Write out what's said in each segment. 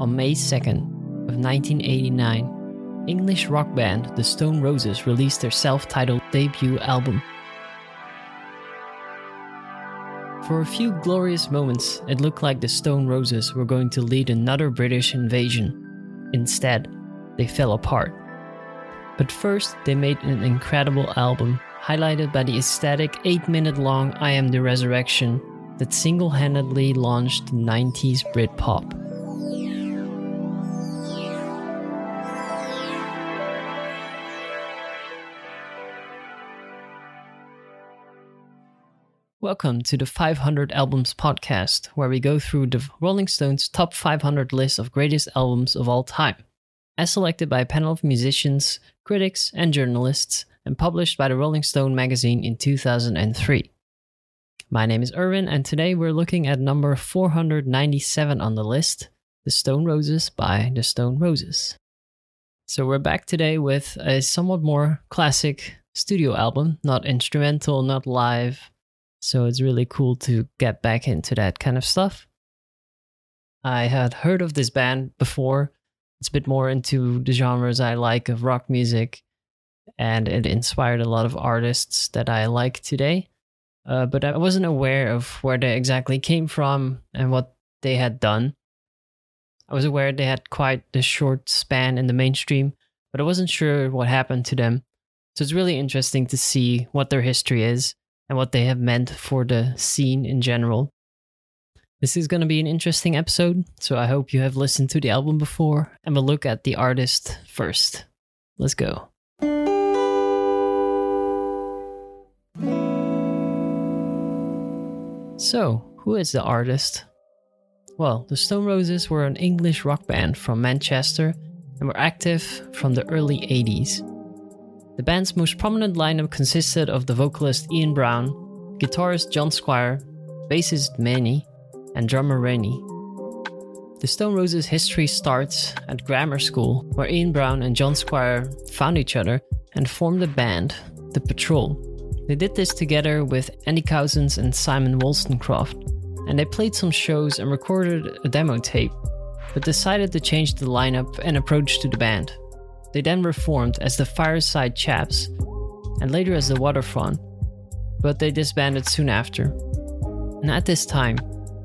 On May 2nd of 1989, English rock band The Stone Roses released their self-titled debut album. For a few glorious moments, it looked like the Stone Roses were going to lead another British invasion. Instead, they fell apart. But first, they made an incredible album, highlighted by the ecstatic 8 minute long I Am the Resurrection that single handedly launched 90s Britpop. Welcome to the 500 Albums podcast, where we go through the Rolling Stones top 500 list of greatest albums of all time, as selected by a panel of musicians, critics, and journalists, and published by the Rolling Stone magazine in 2003. My name is Erwin, and today we're looking at number 497 on the list The Stone Roses by The Stone Roses. So we're back today with a somewhat more classic studio album, not instrumental, not live so it's really cool to get back into that kind of stuff. I had heard of this band before. It's a bit more into the genres I like of rock music, and it inspired a lot of artists that I like today. Uh, but I wasn't aware of where they exactly came from and what they had done. I was aware they had quite a short span in the mainstream, but I wasn't sure what happened to them. So it's really interesting to see what their history is and what they have meant for the scene in general. This is going to be an interesting episode, so I hope you have listened to the album before and we'll look at the artist first. Let's go. So, who is the artist? Well, the Stone Roses were an English rock band from Manchester and were active from the early 80s. The band's most prominent lineup consisted of the vocalist Ian Brown, guitarist John Squire, bassist Mani, and drummer Reni. The Stone Roses' history starts at grammar school, where Ian Brown and John Squire found each other and formed a band, The Patrol. They did this together with Andy Cousins and Simon Wolstencroft, and they played some shows and recorded a demo tape, but decided to change the lineup and approach to the band. They then reformed as the Fireside Chaps and later as the Waterfront, but they disbanded soon after. And at this time,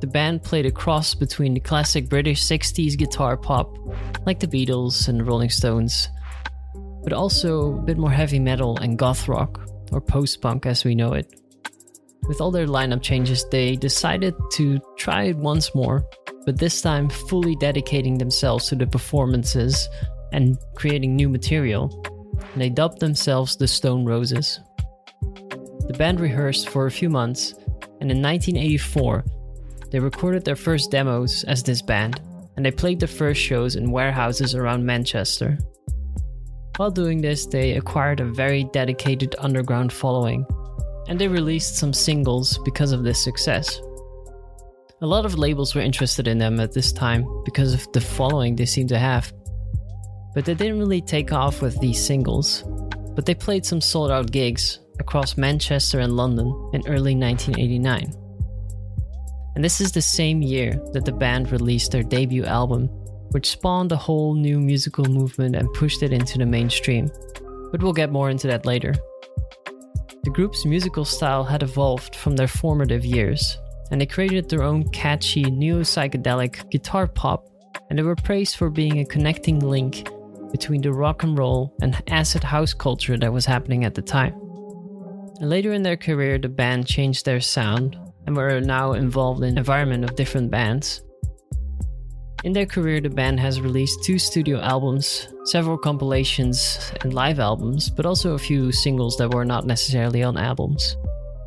the band played a cross between the classic British 60s guitar pop, like the Beatles and Rolling Stones, but also a bit more heavy metal and goth rock, or post punk as we know it. With all their lineup changes, they decided to try it once more, but this time fully dedicating themselves to the performances and creating new material, and they dubbed themselves the Stone Roses. The band rehearsed for a few months, and in 1984, they recorded their first demos as this band, and they played the first shows in warehouses around Manchester. While doing this, they acquired a very dedicated underground following, and they released some singles because of this success. A lot of labels were interested in them at this time because of the following they seemed to have, but they didn't really take off with these singles. But they played some sold out gigs across Manchester and London in early 1989. And this is the same year that the band released their debut album, which spawned a whole new musical movement and pushed it into the mainstream. But we'll get more into that later. The group's musical style had evolved from their formative years, and they created their own catchy neo psychedelic guitar pop, and they were praised for being a connecting link between the rock and roll and acid house culture that was happening at the time. Later in their career, the band changed their sound and were now involved in the environment of different bands. In their career, the band has released two studio albums, several compilations and live albums, but also a few singles that were not necessarily on albums.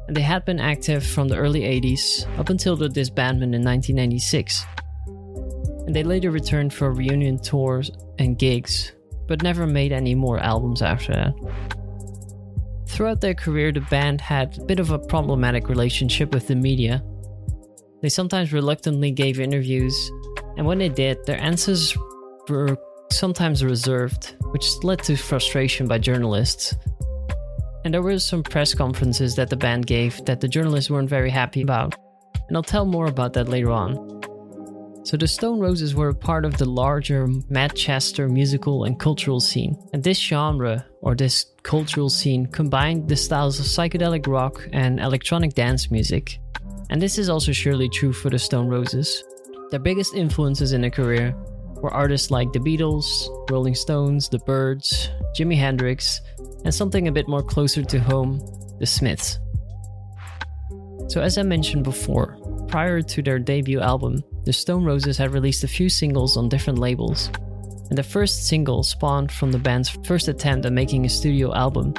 And they had been active from the early 80s up until the disbandment in 1996. And they later returned for reunion tours and gigs but never made any more albums after that. Throughout their career, the band had a bit of a problematic relationship with the media. They sometimes reluctantly gave interviews, and when they did, their answers were sometimes reserved, which led to frustration by journalists. And there were some press conferences that the band gave that the journalists weren't very happy about, and I'll tell more about that later on. So the Stone Roses were a part of the larger Manchester musical and cultural scene. And this genre, or this cultural scene, combined the styles of psychedelic rock and electronic dance music. And this is also surely true for the Stone Roses. Their biggest influences in their career were artists like the Beatles, Rolling Stones, The Byrds, Jimi Hendrix, and something a bit more closer to home, the Smiths. So, as I mentioned before, prior to their debut album, the Stone Roses had released a few singles on different labels. And the first single spawned from the band's first attempt at making a studio album,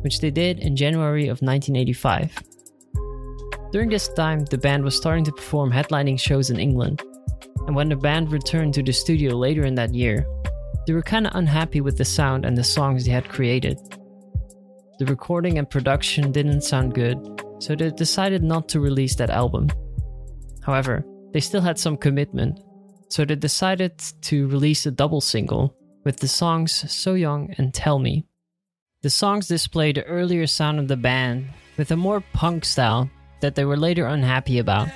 which they did in January of 1985. During this time, the band was starting to perform headlining shows in England, and when the band returned to the studio later in that year, they were kinda unhappy with the sound and the songs they had created. The recording and production didn't sound good, so they decided not to release that album. However, they still had some commitment, so they decided to release a double single with the songs So Young and Tell Me. The songs display the earlier sound of the band with a more punk style that they were later unhappy about.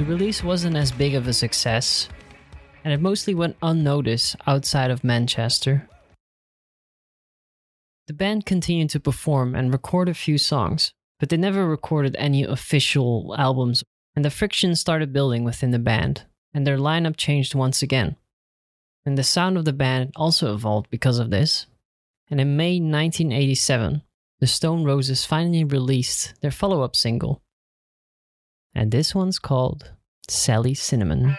The release wasn't as big of a success, and it mostly went unnoticed outside of Manchester. The band continued to perform and record a few songs, but they never recorded any official albums, and the friction started building within the band, and their lineup changed once again. And the sound of the band also evolved because of this. And in May 1987, the Stone Roses finally released their follow up single, and this one's called Sally Cinnamon.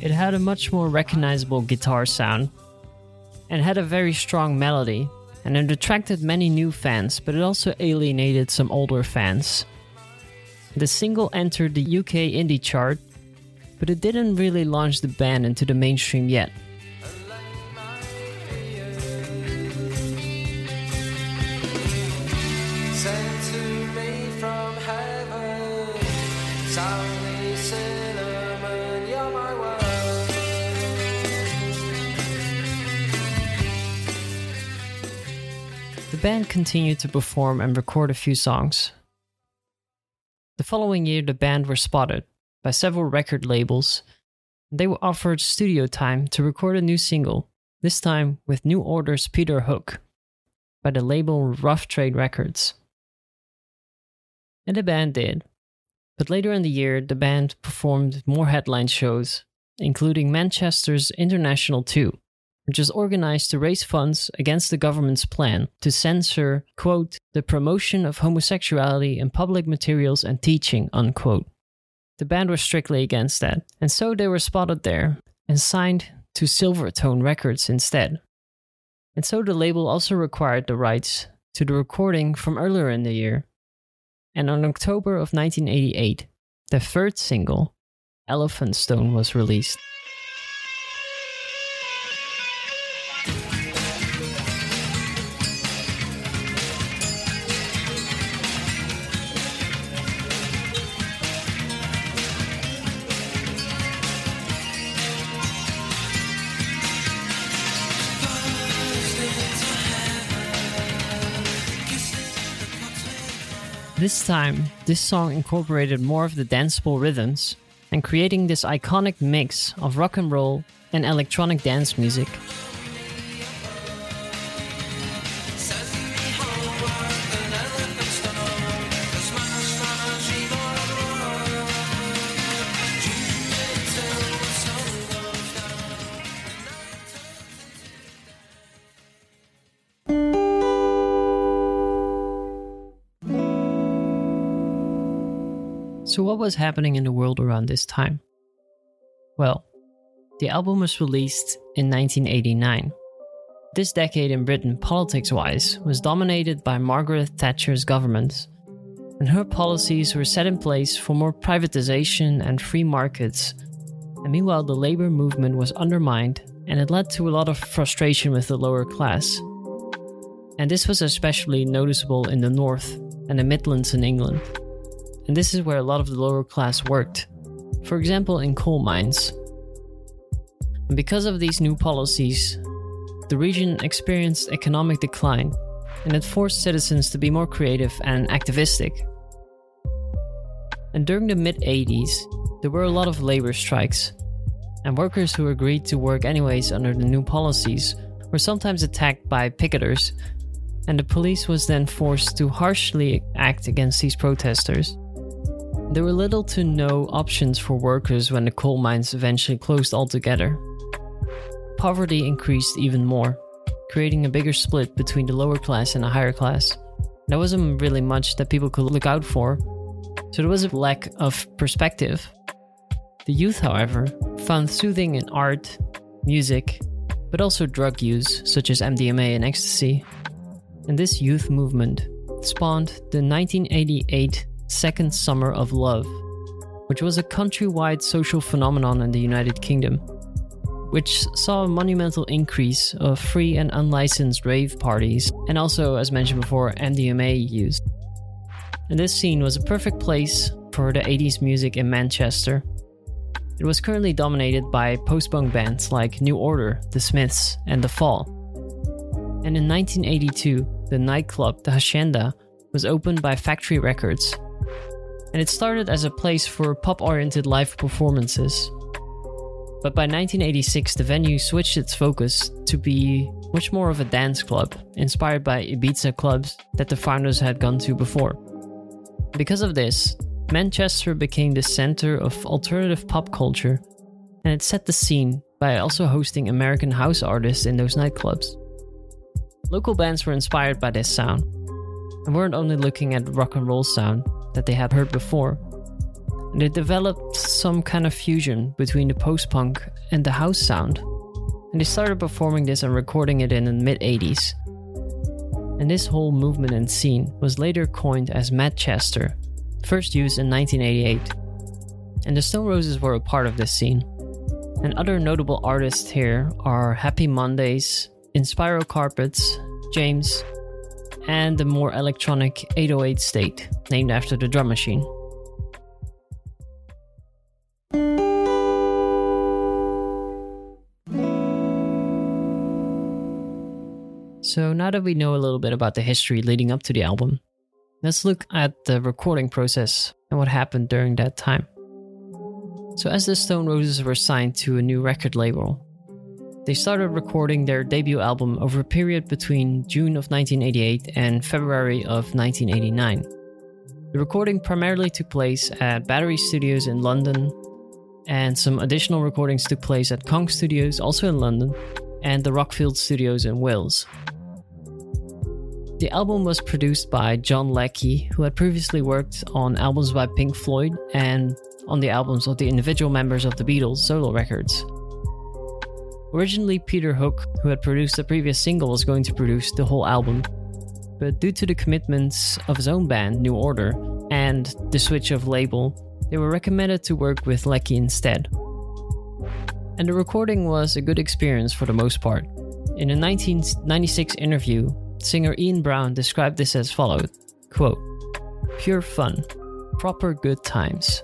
It had a much more recognizable guitar sound and had a very strong melody and it attracted many new fans, but it also alienated some older fans. The single entered the UK indie chart, but it didn't really launch the band into the mainstream yet. Band continued to perform and record a few songs. The following year, the band were spotted by several record labels. They were offered studio time to record a new single, this time with New Order's Peter Hook, by the label Rough Trade Records. And the band did. But later in the year, the band performed more headline shows, including Manchester's International 2, which was organized to raise funds against the government's plan to censor, quote, the promotion of homosexuality in public materials and teaching, unquote. The band was strictly against that, and so they were spotted there and signed to Silvertone Records instead. And so the label also required the rights to the recording from earlier in the year. And on October of 1988, the third single, Elephant Stone, was released. This time, this song incorporated more of the danceable rhythms and creating this iconic mix of rock and roll and electronic dance music. Was happening in the world around this time? Well, the album was released in 1989, This decade in Britain, politics wise, was dominated by Margaret Thatcher's government, and her policies were set in place for more privatization and free markets. And meanwhile, the labor movement was undermined, and it led to a lot of frustration with the lower class. And this was especially noticeable in the north and the Midlands in England. And this is where a lot of the lower class worked, for example, in coal mines. And because of these new policies, the region experienced economic decline, and it forced citizens to be more creative and activistic. And during the mid 80s, there were a lot of labor strikes, and workers who agreed to work anyways under the new policies were sometimes attacked by picketers, and the police was then forced to harshly act against these protesters. There were little to no options for workers when the coal mines eventually closed altogether poverty increased even more, creating a bigger split between the lower class and the higher class. There wasn't really much that people could look out for, so there was a lack of perspective. The youth, however, found soothing in art, music, but also drug use, such as MDMA and ecstasy. And this youth movement spawned the 1988 Second Summer of Love, which was a countrywide social phenomenon in the United Kingdom which saw a monumental increase of free and unlicensed rave parties, and also, as mentioned before, MDMA use. And this scene was a perfect place for the 80s music in Manchester. It was currently dominated by post punk bands like New Order, The Smiths, and The Fall. And in 1982, the nightclub, the Hacienda, was opened by Factory Records. And it started as a place for pop oriented live performances but by 1986, the venue switched its focus to be much more of a dance club, inspired by Ibiza clubs that the founders had gone to before. Because of this, Manchester became the center of alternative pop culture, and it set the scene by also hosting American house artists in those nightclubs. Local bands were inspired by this sound, and weren't only looking at rock and roll sound that they had heard before, they developed some kind of fusion between the post punk and the house sound. And they started performing this and recording it in the mid 80s. And this whole movement and scene was later coined as Madchester, first used in 1988. And the Stone Roses were a part of this scene. And other notable artists here are Happy Mondays, Inspiral Carpets, James, and the more electronic 808 State, named after the drum machine. So now that we know a little bit about the history leading up to the album, let's look at the recording process and what happened during that time. So, as the Stone Roses were signed to a new record label, they started recording their debut album over a period between June of 1988 and February of 1989. The recording primarily took place at Battery Studios in London, and some additional recordings took place at Konk Studios, also in London, and the Rockfield Studios in Wales. The album was produced by John Leckie, who had previously worked on albums by Pink Floyd and on the albums of the individual members of the Beatles' solo records. Originally, Peter Hook, who had produced the previous single, was going to produce the whole album, but due to the commitments of his own band, New Order, and the switch of label, they were recommended to work with Leckie instead. And the recording was a good experience for the most part. In a 1996 interview, Singer Ian Brown described this as follows quote, Pure fun, proper good times.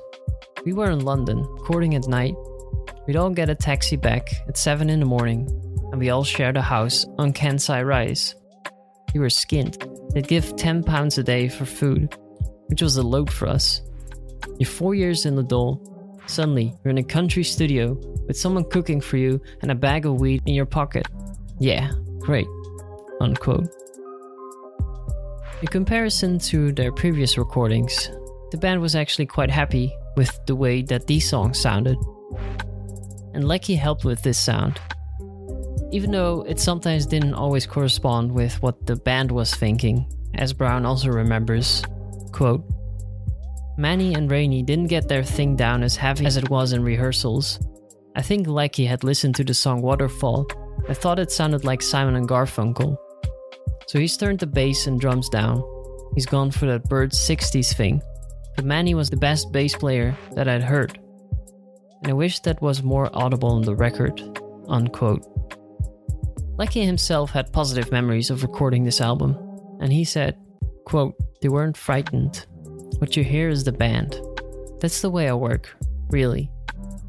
We were in London, recording at night. We'd all get a taxi back at 7 in the morning, and we all shared a house on Kensal Rise. We were skint. They'd give £10 a day for food, which was a load for us. You're four years in the door. Suddenly, you're in a country studio with someone cooking for you and a bag of weed in your pocket. Yeah, great. Unquote. In comparison to their previous recordings, the band was actually quite happy with the way that these songs sounded. And Leckie helped with this sound. Even though it sometimes didn't always correspond with what the band was thinking, as Brown also remembers, quote, Mani and Reni didn't get their thing down as heavy as it was in rehearsals. I think Leckie had listened to the song Waterfall I thought it sounded like Simon and Garfunkel. So he's turned the bass and drums down. He's gone for that bird 60s thing. But Mani was the best bass player that I'd heard. And I wish that was more audible on the record. Unquote. Leckie himself had positive memories of recording this album, and he said, quote, They weren't frightened. What you hear is the band. That's the way I work, really.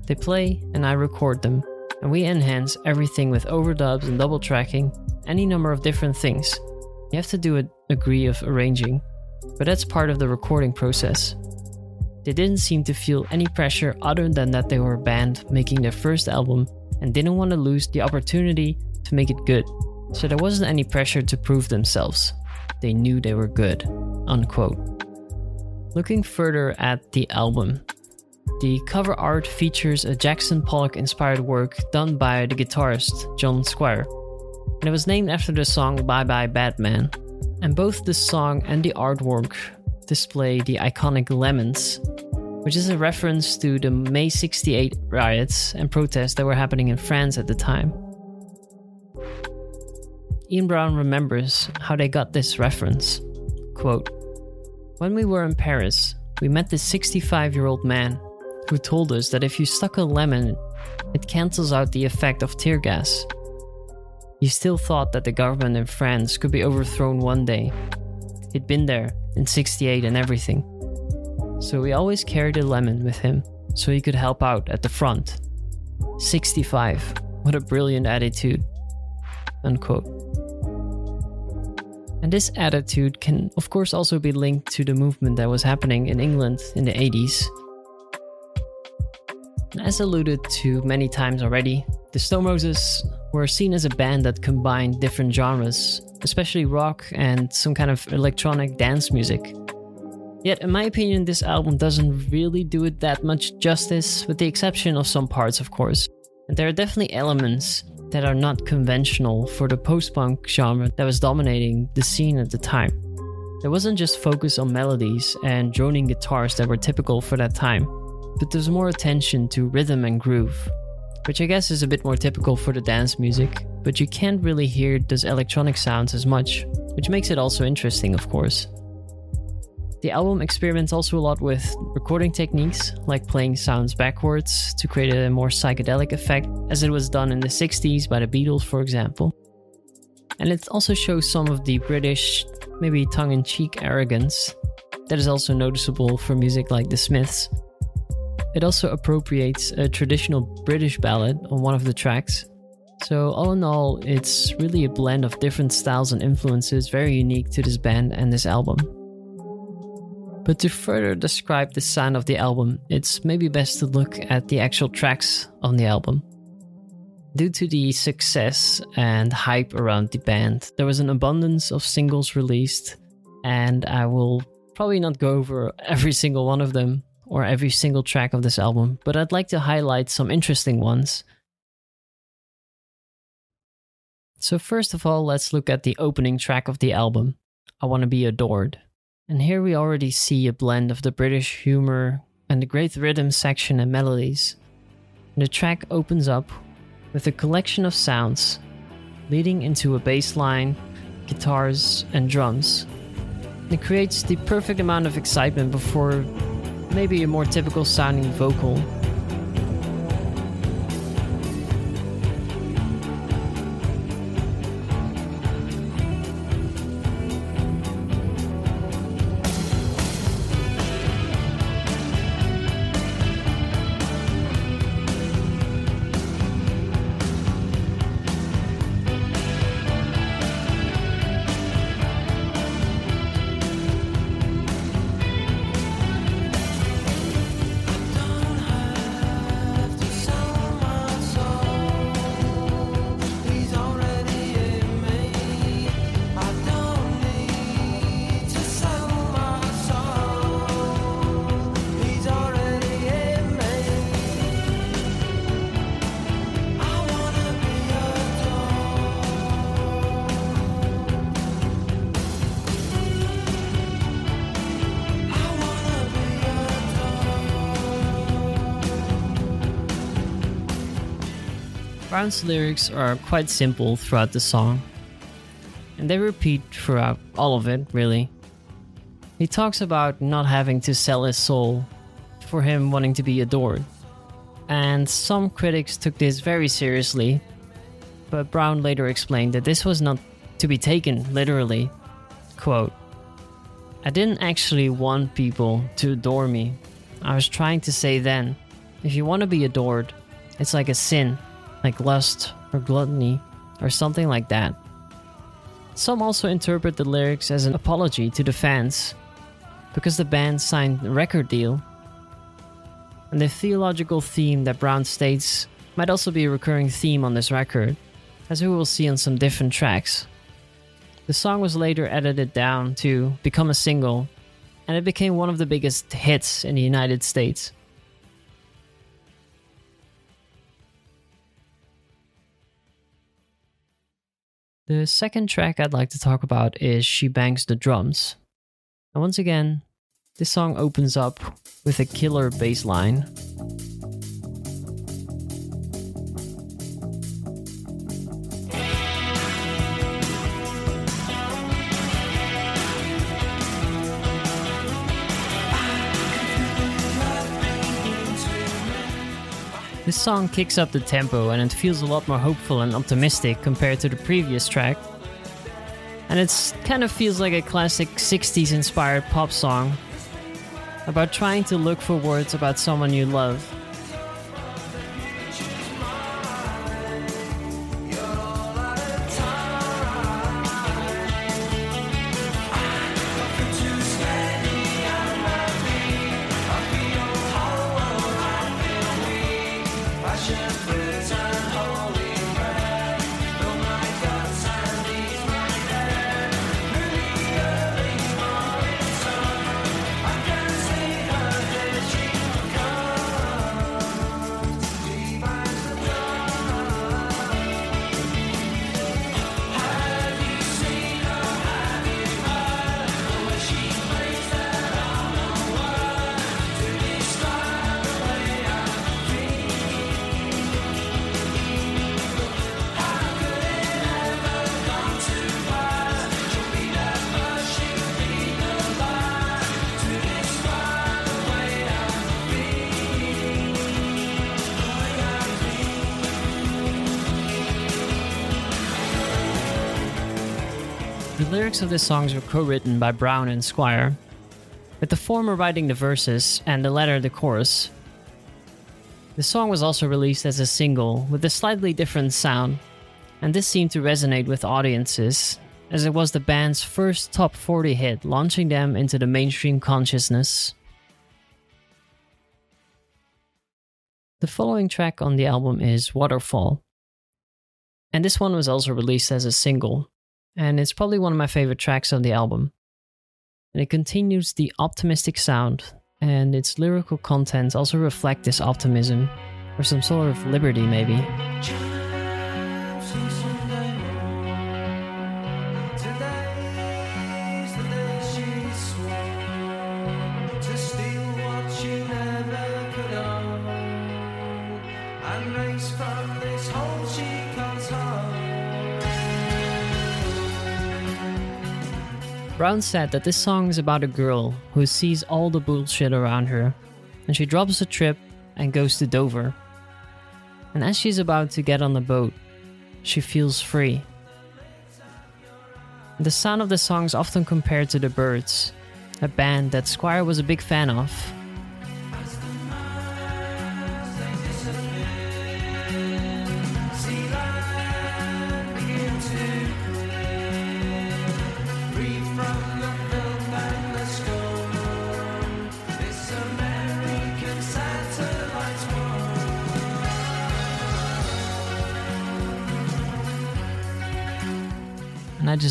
They play and I record them, and we enhance everything with overdubs and double tracking, any number of different things. You have to do a degree of arranging, but that's part of the recording process. They didn't seem to feel any pressure other than that they were a band making their first album and didn't want to lose the opportunity to make it good. So there wasn't any pressure to prove themselves. They knew they were good. Unquote. Looking further at the album, the cover art features a Jackson Pollock inspired work done by the guitarist John Squire, and it was named after the song Bye Bye Batman. And both the song and the artwork display the iconic lemons, which is a reference to the May 68 riots and protests that were happening in France at the time. Ian Brown remembers how they got this reference. Quote, When we were in Paris, we met this 65 year old man who told us that if you stuck a lemon, it cancels out the effect of tear gas. He still thought that the government in France could be overthrown one day. He'd been there in 68 and everything. So he always carried a lemon with him so he could help out at the front. 65. What a brilliant attitude. Unquote. And this attitude can, of course, also be linked to the movement that was happening in England in the 80s as alluded to many times already, the Stone Roses were seen as a band that combined different genres, especially rock and some kind of electronic dance music. Yet, in my opinion, this album doesn't really do it that much justice, with the exception of some parts, of course. And there are definitely elements that are not conventional for the post punk genre that was dominating the scene at the time. There wasn't just focus on melodies and droning guitars that were typical for that time but there's more attention to rhythm and groove, which I guess is a bit more typical for the dance music, but you can't really hear those electronic sounds as much, which makes it also interesting, of course. The album experiments also a lot with recording techniques, like playing sounds backwards to create a more psychedelic effect, as it was done in the 60s by the Beatles, for example. And it also shows some of the British, maybe tongue in cheek arrogance that is also noticeable for music like The Smiths, it also appropriates a traditional British ballad on one of the tracks. So, all in all, it's really a blend of different styles and influences very unique to this band and this album. But to further describe the sound of the album, it's maybe best to look at the actual tracks on the album. Due to the success and hype around the band, there was an abundance of singles released, and I will probably not go over every single one of them, or every single track of this album, but I'd like to highlight some interesting ones. So, first of all, let's look at the opening track of the album, I Want to Be Adored. And here we already see a blend of the British humor and the great rhythm section and melodies. And the track opens up with a collection of sounds leading into a bass line, guitars, and drums. It creates the perfect amount of excitement before maybe a more typical sounding vocal Brown's lyrics are quite simple throughout the song, and they repeat throughout all of it, really. He talks about not having to sell his soul for him wanting to be adored. And some critics took this very seriously, but Brown later explained that this was not to be taken literally. Quote, I didn't actually want people to adore me. I was trying to say then, if you want to be adored, it's like a sin, like lust or gluttony or something like that. Some also interpret the lyrics as an apology to the fans because the band signed a record deal. And the theological theme that Brown states might also be a recurring theme on this record, as we will see on some different tracks. The song was later edited down to become a single, and it became one of the biggest hits in the United States. The second track I'd like to talk about is She Bangs the Drums. And once again, this song opens up with a killer bass line. This song kicks up the tempo and it feels a lot more hopeful and optimistic compared to the previous track. And it kind of feels like a classic 60s inspired pop song about trying to look for words about someone you love. The lyrics of the songs were co written by Brown and Squire, with the former writing the verses and the latter the chorus. The song was also released as a single with a slightly different sound, and this seemed to resonate with audiences as it was the band's first top 40 hit, launching them into the mainstream consciousness. The following track on the album is Waterfall, and this one was also released as a single and it's probably one of my favorite tracks on the album. And it continues the optimistic sound, and its lyrical contents also reflect this optimism, or some sort of liberty, maybe. Brown said that this song is about a girl who sees all the bullshit around her, and she drops the trip and goes to Dover. And as she's about to get on the boat, she feels free. The sound of the song is often compared to the Byrds, a band that Squire was a big fan of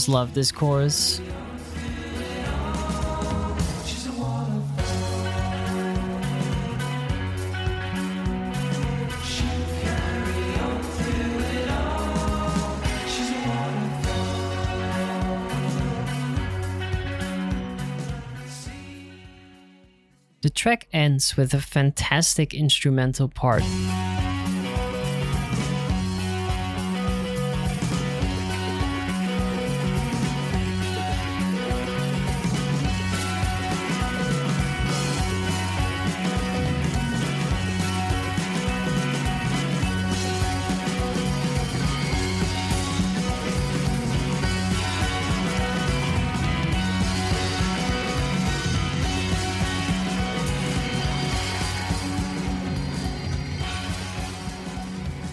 just love this chorus. The track ends with a fantastic instrumental part.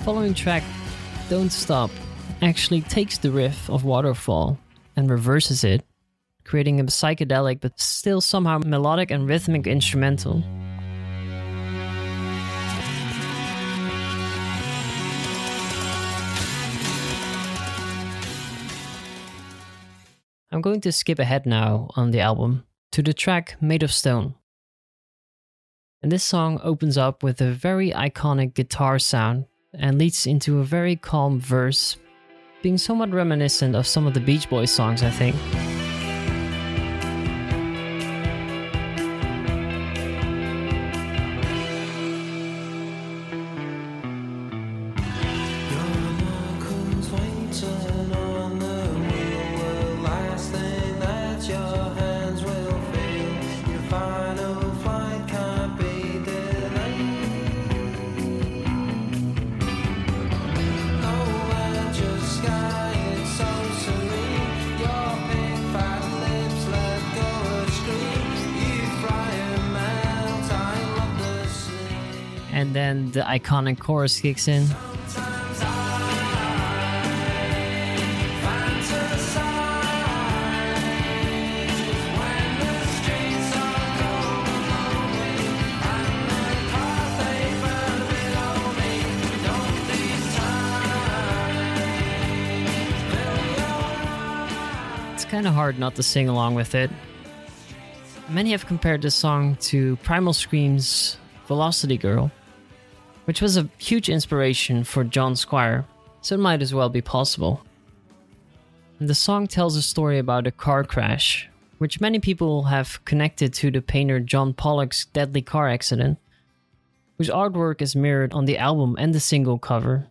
Following track, Don't Stop, actually takes the riff of Waterfall and reverses it, creating a psychedelic but still somehow melodic and rhythmic instrumental. I'm going to skip ahead now on the album to the track Made of Stone. And this song opens up with a very iconic guitar sound and leads into a very calm verse, being somewhat reminiscent of some of the Beach Boys songs, I think. And then the iconic chorus kicks in. It's kind of hard not to sing along with it. Many have compared this song to Primal Scream's Velocity Girl, which was a huge inspiration for John Squire, so it might as well be possible. The song tells a story about a car crash, which many people have connected to the painter John Pollock's deadly car accident, whose artwork is mirrored on the album and the single cover.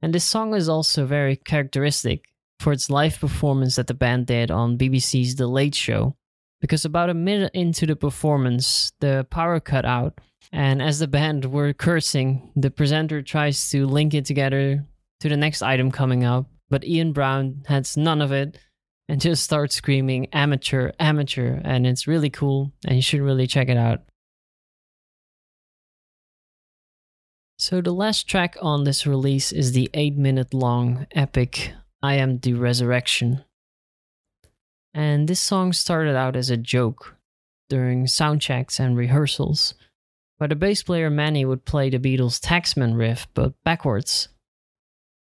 And this song is also very characteristic for its live performance that the band did on BBC's The Late Show, because about a minute into the performance, the power cut out and as the band were cursing, the presenter tries to link it together to the next item coming up, but Ian Brown has none of it and just starts screaming amateur, amateur, and it's really cool and you should really check it out. So, the last track on this release is the 8 minute long epic I Am the Resurrection. And this song started out as a joke during sound checks and rehearsals where the bass player Mani would play the Beatles' Taxman riff but backwards.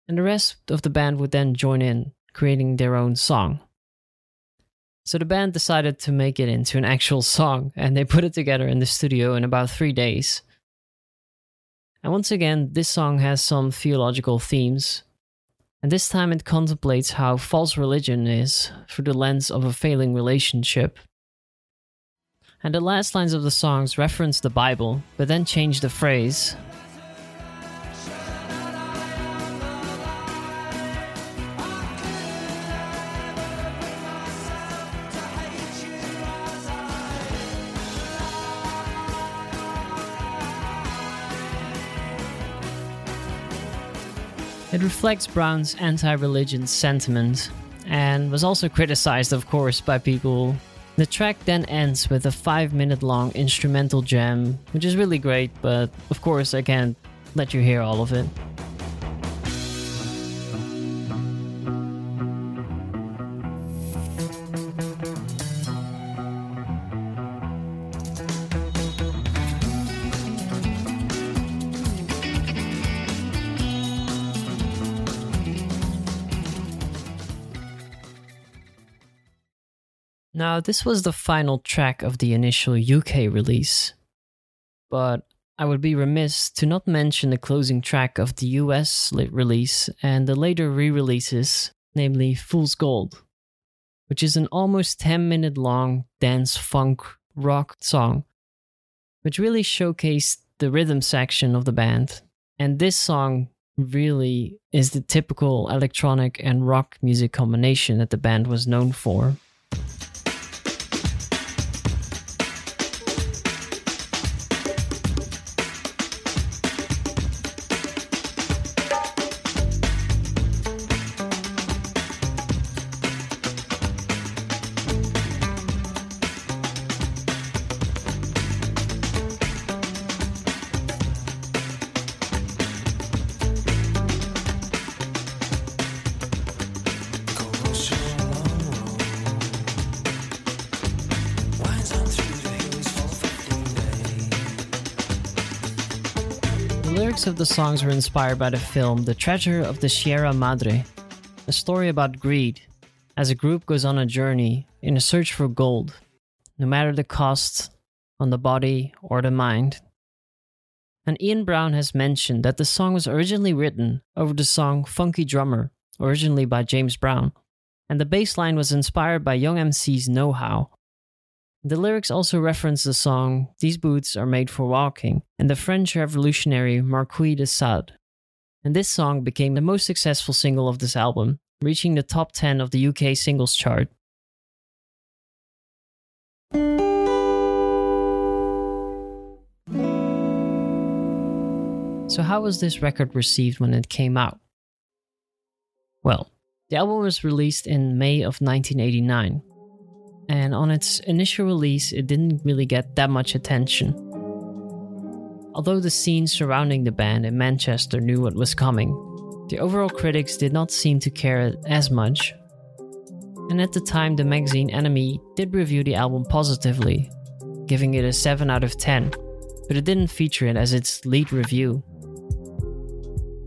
And the rest of the band would then join in, creating their own song. So the band decided to make it into an actual song, and they put it together in the studio in about three days. And once again, this song has some theological themes, and this time it contemplates how false religion is through the lens of a failing relationship and the last lines of the songs reference the Bible, but then change the phrase. It reflects Brown's anti religion sentiment and was also criticized, of course, by people the track then ends with a 5 minute long instrumental jam, which is really great, but of course I can't let you hear all of it. Now, this was the final track of the initial UK release, but I would be remiss to not mention the closing track of the US release and the later re releases, namely Fool's Gold, which is an almost 10 minute long dance funk rock song, which really showcased the rhythm section of the band. And this song really is the typical electronic and rock music combination that the band was known for. Lyrics of the songs were inspired by the film The Treasure of the Sierra Madre, a story about greed as a group goes on a journey in a search for gold, no matter the cost on the body or the mind. And Ian Brown has mentioned that the song was originally written over the song Funky Drummer, originally by James Brown, and the bass line was inspired by Young MC's Know How. The lyrics also reference the song These Boots Are Made for Walking and the French revolutionary Marquis de Sade. And this song became the most successful single of this album, reaching the top 10 of the UK singles chart. So, how was this record received when it came out? Well, the album was released in May of 1989, and on its initial release, it didn't really get that much attention. Although the scene surrounding the band in Manchester knew what was coming, the overall critics did not seem to care as much. And at the time, the magazine NME did review the album positively, giving it a 7 out of 10, but it didn't feature it as its lead review.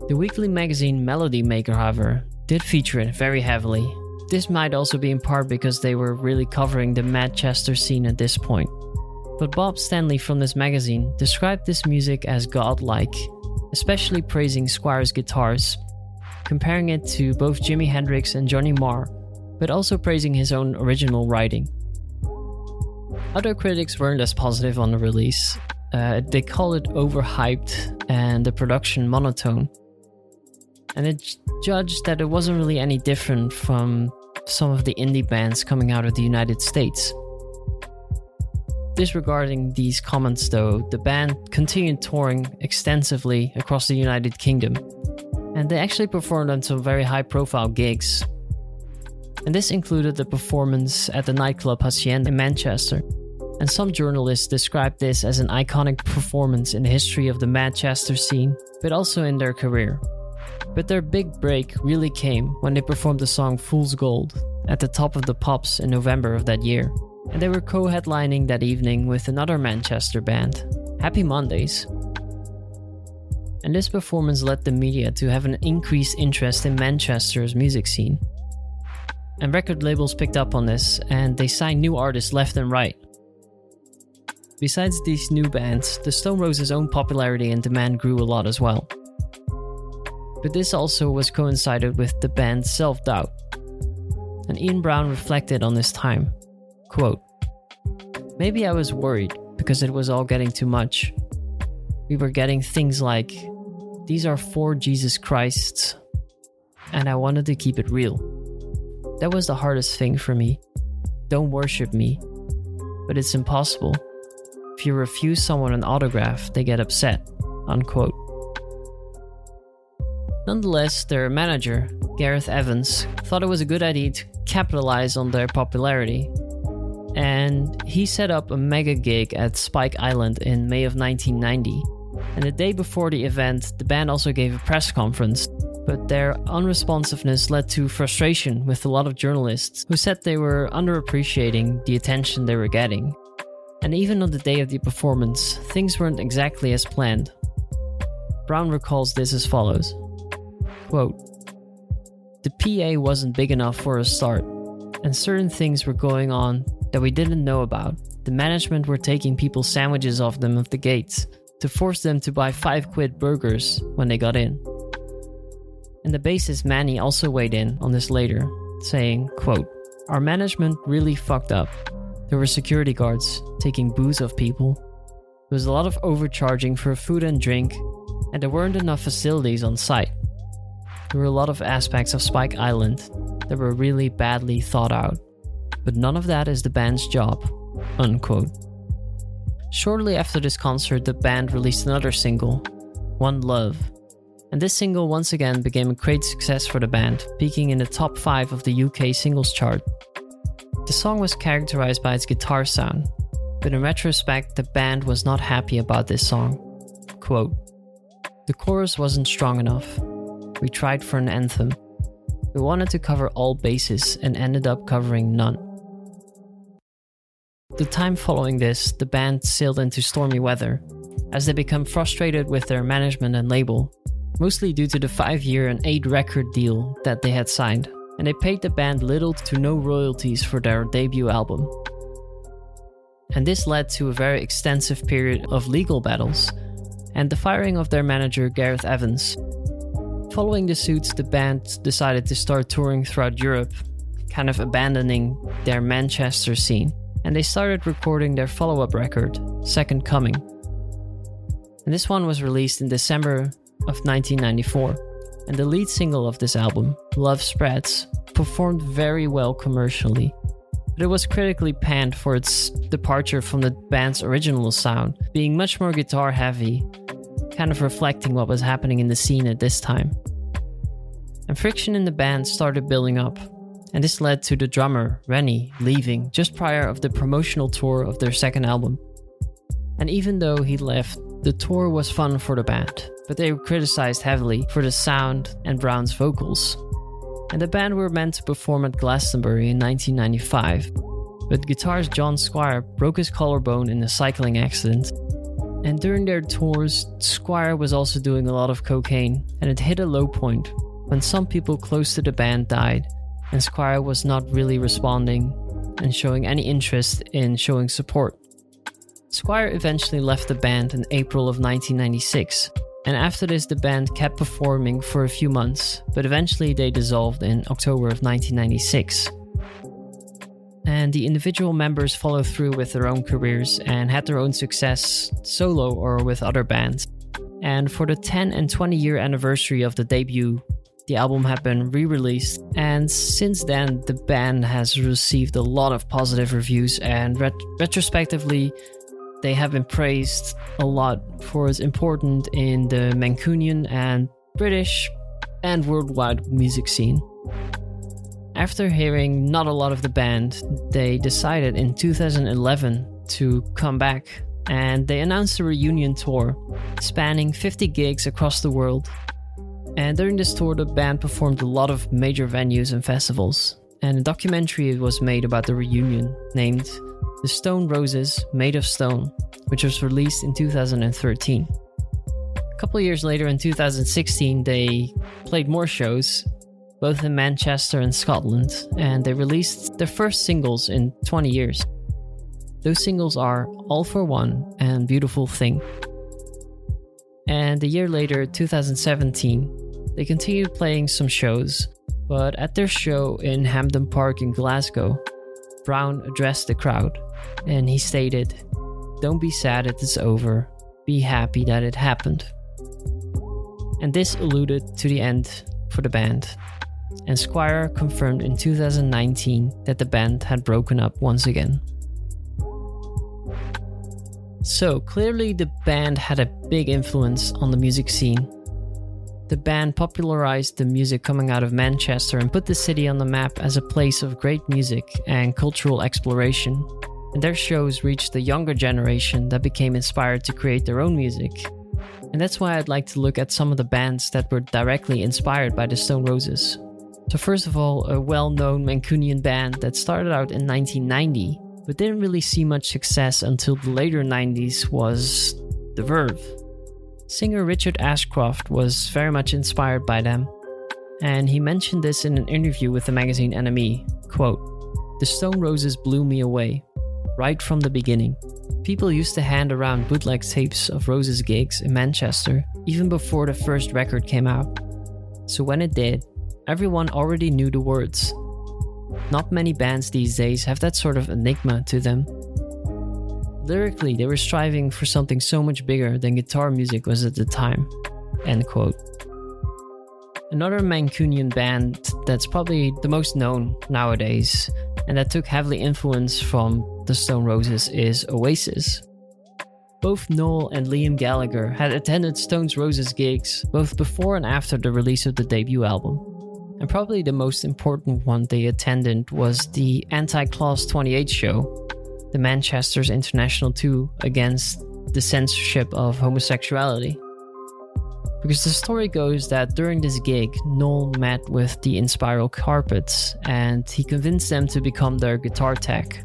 The weekly magazine Melody Maker, however, did feature it very heavily. This might also be in part because they were really covering the Manchester scene at this point. But Bob Stanley from this magazine described this music as godlike, especially praising Squire's guitars, comparing it to both Jimi Hendrix and Johnny Marr, but also praising his own original writing. Other critics weren't as positive on the release. Uh, they called it overhyped and the production monotone and it judged that it wasn't really any different from some of the indie bands coming out of the United States. Disregarding these comments, though, the band continued touring extensively across the United Kingdom, and they actually performed on some very high profile gigs. And this included the performance at the nightclub Hacienda in Manchester. And some journalists described this as an iconic performance in the history of the Manchester scene, but also in their career. But their big break really came when they performed the song Fool's Gold at the top of the Pops in November of that year. And they were co headlining that evening with another Manchester band, Happy Mondays. And this performance led the media to have an increased interest in Manchester's music scene. And record labels picked up on this and they signed new artists left and right. Besides these new bands, the Stone Roses' own popularity and demand grew a lot as well but this also was coincided with the band's self doubt. And Ian Brown reflected on this time. Quote, Maybe I was worried because it was all getting too much. We were getting things like, These are four Jesus Christs, and I wanted to keep it real. That was the hardest thing for me. Don't worship me. But it's impossible. If you refuse someone an autograph, they get upset. Unquote. Nonetheless, their manager, Gareth Evans, thought it was a good idea to capitalize on their popularity. And he set up a mega gig at Spike Island in May of 1990. And the day before the event, the band also gave a press conference. But their unresponsiveness led to frustration with a lot of journalists who said they were underappreciating the attention they were getting. And even on the day of the performance, things weren't exactly as planned. Brown recalls this as follows Quote The PA wasn't big enough for a start, and certain things were going on that we didn't know about. The management were taking people's sandwiches off them at the gates to force them to buy 5 quid burgers when they got in. And the bassist Mani also weighed in on this later, saying, quote, Our management really fucked up. There were security guards taking booze off people. There was a lot of overcharging for food and drink, and there weren't enough facilities on site. There were a lot of aspects of Spike Island that were really badly thought out, but none of that is the band's job. Unquote. Shortly after this concert, the band released another single, One Love, and this single once again became a great success for the band, peaking in the top 5 of the UK singles chart. The song was characterized by its guitar sound, but in retrospect, the band was not happy about this song. Quote, The chorus wasn't strong enough, we tried for an anthem. We wanted to cover all bases and ended up covering none. The time following this, the band sailed into stormy weather, as they become frustrated with their management and label, mostly due to the 5 year and 8 record deal that they had signed, and they paid the band little to no royalties for their debut album. And this led to a very extensive period of legal battles and the firing of their manager Gareth Evans. Following the suits, the band decided to start touring throughout Europe, kind of abandoning their Manchester scene, and they started recording their follow up record, Second Coming. And this one was released in December of 1994, and the lead single of this album, Love Spreads, performed very well commercially but it was critically panned for its departure from the band's original sound, being much more guitar heavy, kind of reflecting what was happening in the scene at this time. And friction in the band started building up, and this led to the drummer, Reni, leaving just prior of the promotional tour of their second album. And even though he left, the tour was fun for the band, but they were criticized heavily for the sound and Brown's vocals, and the band were meant to perform at Glastonbury in 1995. But guitarist John Squire broke his collarbone in a cycling accident. And during their tours, Squire was also doing a lot of cocaine, and it hit a low point when some people close to the band died, and Squire was not really responding and showing any interest in showing support. Squire eventually left the band in April of 1996 and after this, the band kept performing for a few months, but eventually they dissolved in October of 1996. And the individual members followed through with their own careers and had their own success solo or with other bands. And for the 10 and 20 year anniversary of the debut, the album had been re released, and since then, the band has received a lot of positive reviews. And ret- retrospectively, they have been praised a lot for its importance in the Mancunian and British and worldwide music scene. After hearing not a lot of the band, they decided in 2011 to come back and they announced a reunion tour spanning 50 gigs across the world. And during this tour, the band performed a lot of major venues and festivals. And a documentary was made about the reunion named the Stone Roses Made of Stone, which was released in 2013. A couple years later, in 2016, they played more shows, both in Manchester and Scotland, and they released their first singles in 20 years. Those singles are All for One and Beautiful Thing. And a year later, 2017, they continued playing some shows, but at their show in Hampden Park in Glasgow, Brown addressed the crowd and he stated, Don't be sad that it is over, be happy that it happened. And this alluded to the end for the band. And Squire confirmed in 2019 that the band had broken up once again. So clearly, the band had a big influence on the music scene. The band popularized the music coming out of Manchester and put the city on the map as a place of great music and cultural exploration and their shows reached the younger generation that became inspired to create their own music. And that's why I'd like to look at some of the bands that were directly inspired by the Stone Roses. So, first of all, a well known Mancunian band that started out in 1990 but didn't really see much success until the later 90s was The Verve. Singer Richard Ashcroft was very much inspired by them, and he mentioned this in an interview with the magazine NME. Quote, The Stone Roses blew me away right from the beginning. People used to hand around bootleg tapes of Rose's gigs in Manchester even before the first record came out. So when it did, everyone already knew the words. Not many bands these days have that sort of enigma to them. Lyrically, they were striving for something so much bigger than guitar music was at the time. End quote. Another Mancunian band that's probably the most known nowadays and that took heavily influence from the Stone Roses is Oasis. Both Noel and Liam Gallagher had attended Stones Roses gigs both before and after the release of the debut album. And probably the most important one they attended was the Anti Clause 28 show, the Manchester's International 2 against the censorship of homosexuality. Because the story goes that during this gig, Noel met with the Inspiral Carpets and he convinced them to become their guitar tech.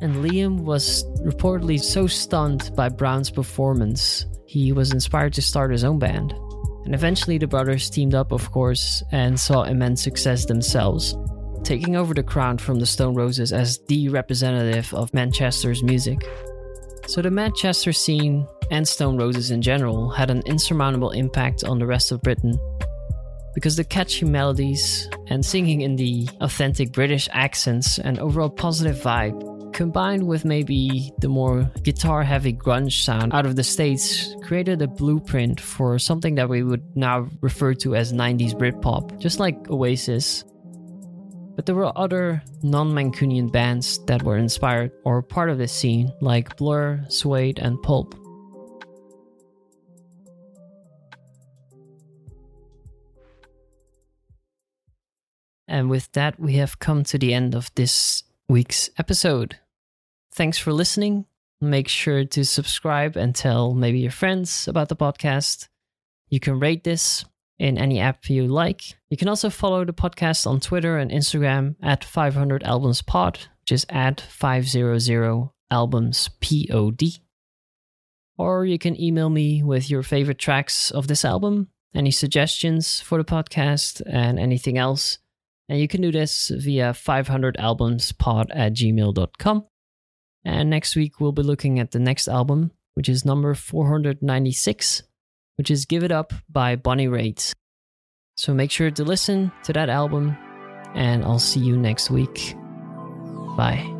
And Liam was reportedly so stunned by Brown's performance, he was inspired to start his own band. And eventually, the brothers teamed up, of course, and saw immense success themselves, taking over the crown from the Stone Roses as the representative of Manchester's music. So, the Manchester scene and Stone Roses in general had an insurmountable impact on the rest of Britain. Because the catchy melodies and singing in the authentic British accents and overall positive vibe combined with maybe the more guitar heavy grunge sound out of the States, created a blueprint for something that we would now refer to as 90s Britpop, just like Oasis. But there were other non Mancunian bands that were inspired or part of this scene, like Blur, Suede, and Pulp. And with that, we have come to the end of this week's episode. Thanks for listening. Make sure to subscribe and tell maybe your friends about the podcast. You can rate this in any app you like. You can also follow the podcast on Twitter and Instagram at 500 albums pod, which is at 500 albums pod. Or you can email me with your favorite tracks of this album, any suggestions for the podcast, and anything else. And you can do this via 500albumspod at gmail.com. And next week, we'll be looking at the next album, which is number 496, which is Give It Up by Bonnie Raitt. So make sure to listen to that album, and I'll see you next week. Bye.